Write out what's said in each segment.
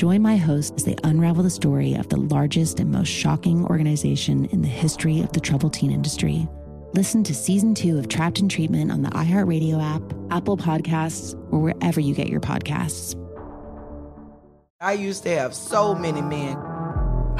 Join my hosts as they unravel the story of the largest and most shocking organization in the history of the troubled teen industry. Listen to season two of Trapped in Treatment on the iHeartRadio app, Apple Podcasts, or wherever you get your podcasts. I used to have so many men.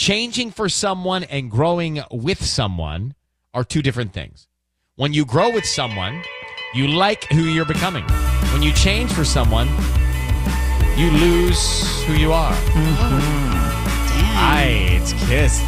Changing for someone and growing with someone are two different things. When you grow with someone, you like who you're becoming. When you change for someone, you lose who you are. Mm-hmm. Aye, it's Kiss.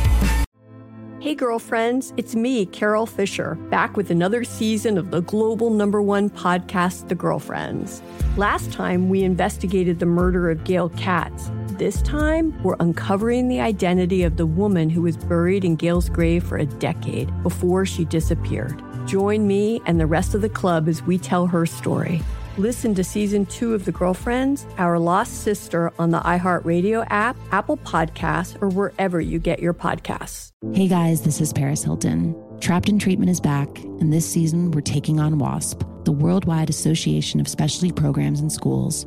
Hey, girlfriends, it's me, Carole Fisher, back with another season of the global number one podcast, The Girlfriends. Last time, we investigated the murder of Gail Katz. This time, we're uncovering the identity of the woman who was buried in Gail's grave for a decade before she disappeared. Join me and the rest of the club as we tell her story. Listen to season two of The Girlfriends, Our Lost Sister on the iHeartRadio app, Apple Podcasts, or wherever you get your podcasts. Hey guys, this is Paris Hilton. Trapped in Treatment is back, and this season we're taking on WASP, the Worldwide Association of Specialty Programs and Schools.